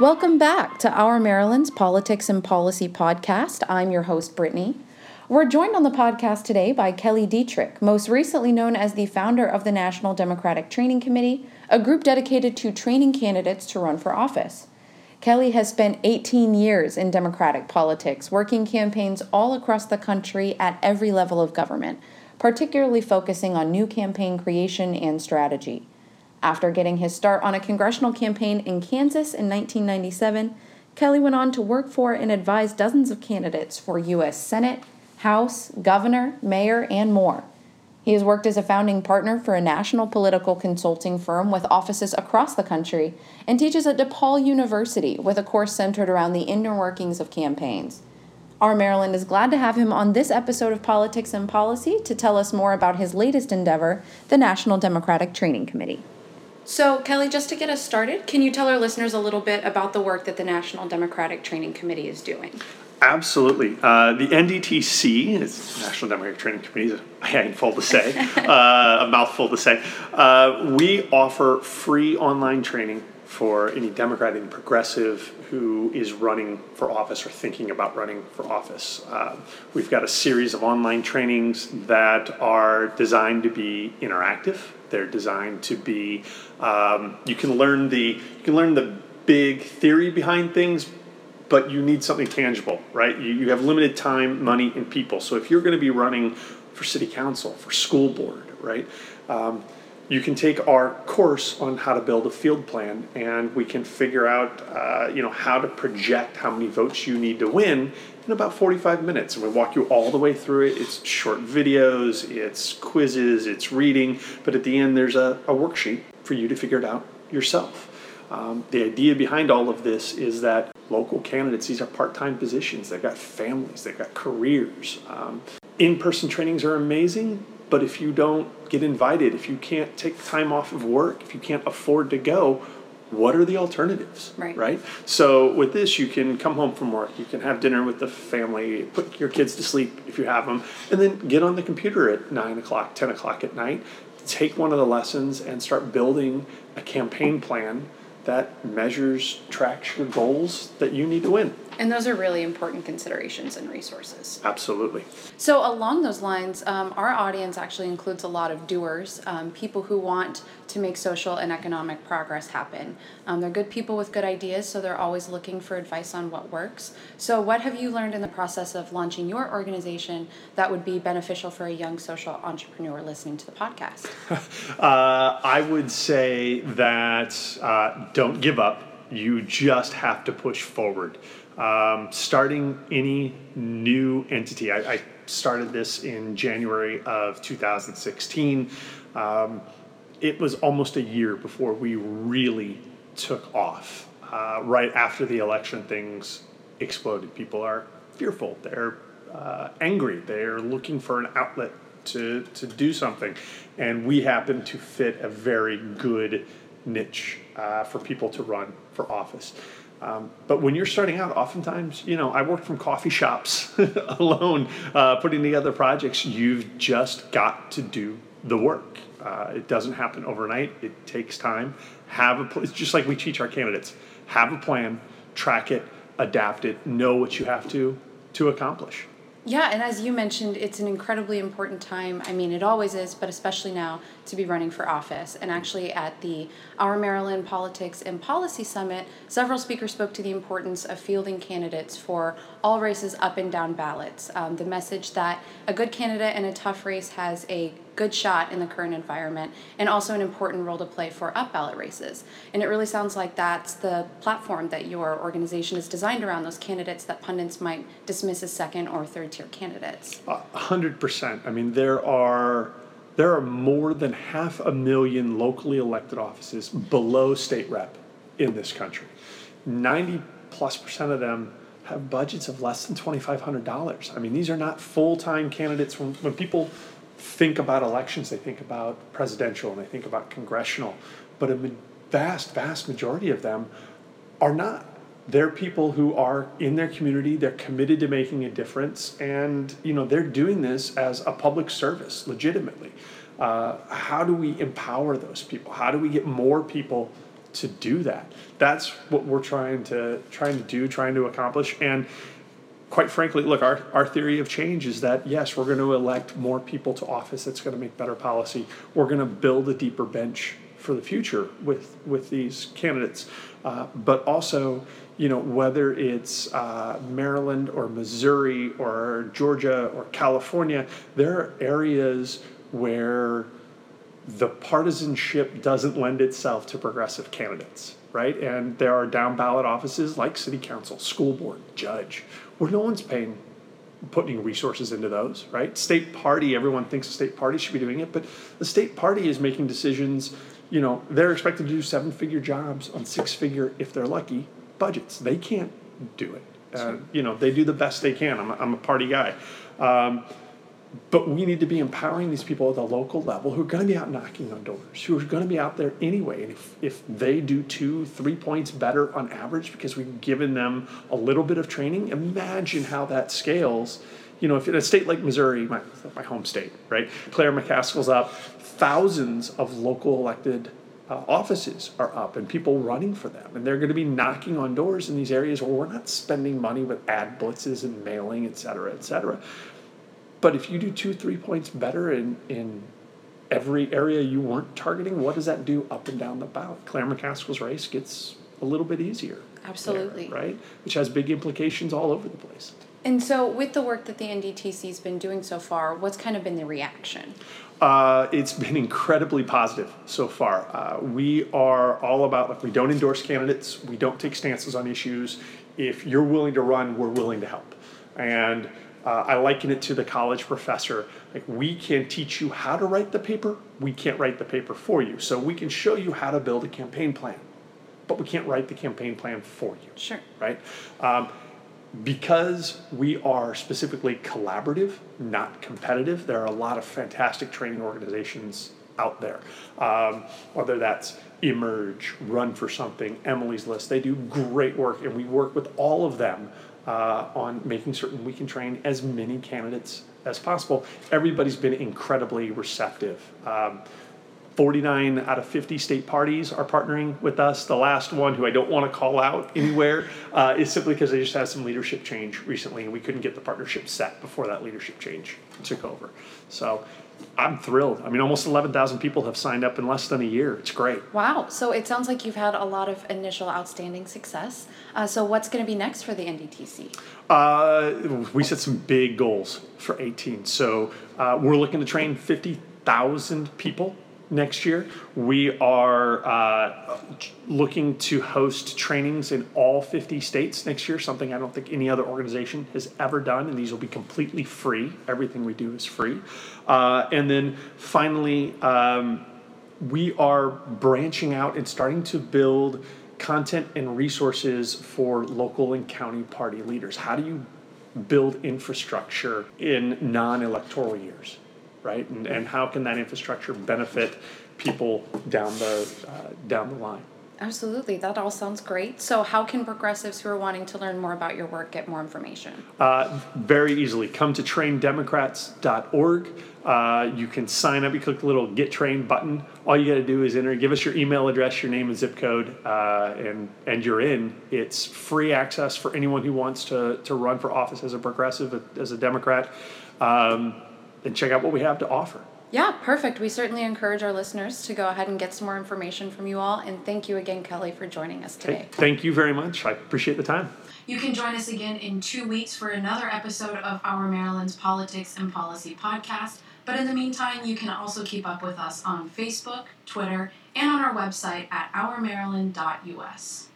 Welcome back to Our Maryland's Politics and Policy podcast. I'm your host, Brittany. We're joined on the podcast today by Kelly Dietrich, most recently known as the founder of the National Democratic Training Committee, a group dedicated to training candidates to run for office. Kelly has spent 18 years in Democratic politics, working campaigns all across the country at every level of government, particularly focusing on new campaign creation and strategy. After getting his start on a congressional campaign in Kansas in 1997, Kelly went on to work for and advise dozens of candidates for U.S. Senate, House, governor, mayor, and more. He has worked as a founding partner for a national political consulting firm with offices across the country and teaches at DePaul University with a course centered around the inner workings of campaigns. Our Maryland is glad to have him on this episode of Politics and Policy to tell us more about his latest endeavor, the National Democratic Training Committee. So, Kelly, just to get us started, can you tell our listeners a little bit about the work that the National Democratic Training Committee is doing? Absolutely. Uh, the NDTC, it's National Democratic Training Committee, is a handful to say, uh, a mouthful to say. Uh, we offer free online training for any Democrat, any progressive who is running for office or thinking about running for office. Uh, we've got a series of online trainings that are designed to be interactive they're designed to be. Um, you can learn the you can learn the big theory behind things, but you need something tangible, right? You, you have limited time, money, and people. So if you're going to be running for city council, for school board, right? Um, you can take our course on how to build a field plan and we can figure out uh, you know how to project how many votes you need to win in about 45 minutes. And we walk you all the way through it. It's short videos it's quizzes it's reading but at the end there's a, a worksheet for you to figure it out yourself. Um, the idea behind all of this is that local candidates these are part-time positions. They've got families they've got careers. Um, in-person trainings are amazing but if you don't get invited, if you can't take time off of work, if you can't afford to go, what are the alternatives? Right. Right. So with this, you can come home from work, you can have dinner with the family, put your kids to sleep if you have them, and then get on the computer at nine o'clock, ten o'clock at night, take one of the lessons, and start building a campaign plan that measures, tracks your goals that you need to win. And those are really important considerations and resources. Absolutely. So, along those lines, um, our audience actually includes a lot of doers, um, people who want to make social and economic progress happen. Um, they're good people with good ideas, so they're always looking for advice on what works. So, what have you learned in the process of launching your organization that would be beneficial for a young social entrepreneur listening to the podcast? uh, I would say that uh, don't give up. You just have to push forward. Um, starting any new entity, I, I, started this in January of 2016. Um, it was almost a year before we really took off. Uh, right after the election, things exploded. People are fearful. They're uh, angry. They're looking for an outlet to, to do something. And we happen to fit a very good niche uh, for people to run for office. Um, but when you're starting out, oftentimes, you know, I worked from coffee shops alone, uh, putting together projects. You've just got to do the work. Uh, it doesn't happen overnight. It takes time. Have a. Pl- it's just like we teach our candidates. Have a plan, track it, adapt it, know what you have to to accomplish. Yeah, and as you mentioned, it's an incredibly important time. I mean, it always is, but especially now to be running for office. And actually, at the Our Maryland Politics and Policy Summit, several speakers spoke to the importance of fielding candidates for all races up and down ballots. Um, the message that a good candidate in a tough race has a good shot in the current environment and also an important role to play for up ballot races. And it really sounds like that's the platform that your organization is designed around those candidates that pundits might dismiss as second or third tier candidates. A hundred percent. I mean, there are there are more than half a million locally elected offices below state rep in this country. 90 plus percent of them have budgets of less than $2,500. I mean, these are not full time candidates. When, when people think about elections, they think about presidential and they think about congressional, but a vast, vast majority of them are not. They're people who are in their community, they're committed to making a difference, and you know they're doing this as a public service legitimately. Uh, how do we empower those people? How do we get more people to do that. That's what we're trying to trying to do, trying to accomplish. And quite frankly, look, our, our theory of change is that yes, we're going to elect more people to office. That's going to make better policy. We're going to build a deeper bench for the future with with these candidates, uh, but also. You know, whether it's uh, Maryland or Missouri or Georgia or California, there are areas where the partisanship doesn't lend itself to progressive candidates, right? And there are down ballot offices like city council, school board, judge, where no one's paying putting resources into those, right? State party, everyone thinks the state party should be doing it, but the state party is making decisions, you know, they're expected to do seven figure jobs on six figure, if they're lucky, budgets. They can't do it. Uh, you know, they do the best they can. I'm a, I'm a party guy. Um, but we need to be empowering these people at the local level who are going to be out knocking on doors, who are going to be out there anyway. And if, if they do two, three points better on average because we've given them a little bit of training, imagine how that scales. You know, if in a state like Missouri, my, my home state, right? Claire McCaskill's up, thousands of local elected uh, offices are up and people running for them. And they're going to be knocking on doors in these areas where we're not spending money with ad blitzes and mailing, et cetera, et cetera. But if you do two, three points better in, in every area you weren't targeting, what does that do up and down the ballot? Claire McCaskill's race gets a little bit easier. Absolutely. There, right? Which has big implications all over the place. And so, with the work that the NDTC has been doing so far, what's kind of been the reaction? Uh, it's been incredibly positive so far. Uh, we are all about, like, we don't endorse candidates, we don't take stances on issues. If you're willing to run, we're willing to help. And uh, I liken it to the college professor. Like, we can teach you how to write the paper, we can't write the paper for you. So, we can show you how to build a campaign plan, but we can't write the campaign plan for you. Sure. Right? Um, because we are specifically collaborative, not competitive, there are a lot of fantastic training organizations out there. Um, whether that's Emerge, Run for Something, Emily's List, they do great work, and we work with all of them uh, on making certain we can train as many candidates as possible. Everybody's been incredibly receptive. Um, 49 out of 50 state parties are partnering with us. The last one, who I don't want to call out anywhere, uh, is simply because they just had some leadership change recently and we couldn't get the partnership set before that leadership change took over. So I'm thrilled. I mean, almost 11,000 people have signed up in less than a year. It's great. Wow. So it sounds like you've had a lot of initial outstanding success. Uh, so what's going to be next for the NDTC? Uh, we set some big goals for 18. So uh, we're looking to train 50,000 people next year. We are uh, looking to host trainings in all 50 states next year, something I don't think any other organization has ever done, and these will be completely free. Everything we do is free. Uh, and then finally, um, we are branching out and starting to build content and resources for local and county party leaders. How do you build infrastructure in non electoral years? Right? And, and how can that infrastructure benefit people down the uh, down the line? Absolutely, that all sounds great. So, how can progressives who are wanting to learn more about your work get more information? Uh, very easily. Come to traindemocrats.org. Uh, you can sign up. You click the little Get Trained button. All you got to do is enter, give us your email address, your name and zip code, uh, and and you're in. It's free access for anyone who wants to to run for office as a progressive, as a Democrat. Um, and check out what we have to offer. Yeah, perfect. We certainly encourage our listeners to go ahead and get some more information from you all. And thank you again, Kelly, for joining us today. Hey, thank you very much. I appreciate the time. You can join us again in two weeks for another episode of our Maryland's Politics and Policy podcast. But in the meantime, you can also keep up with us on Facebook, Twitter, and on our website at ourmaryland.us.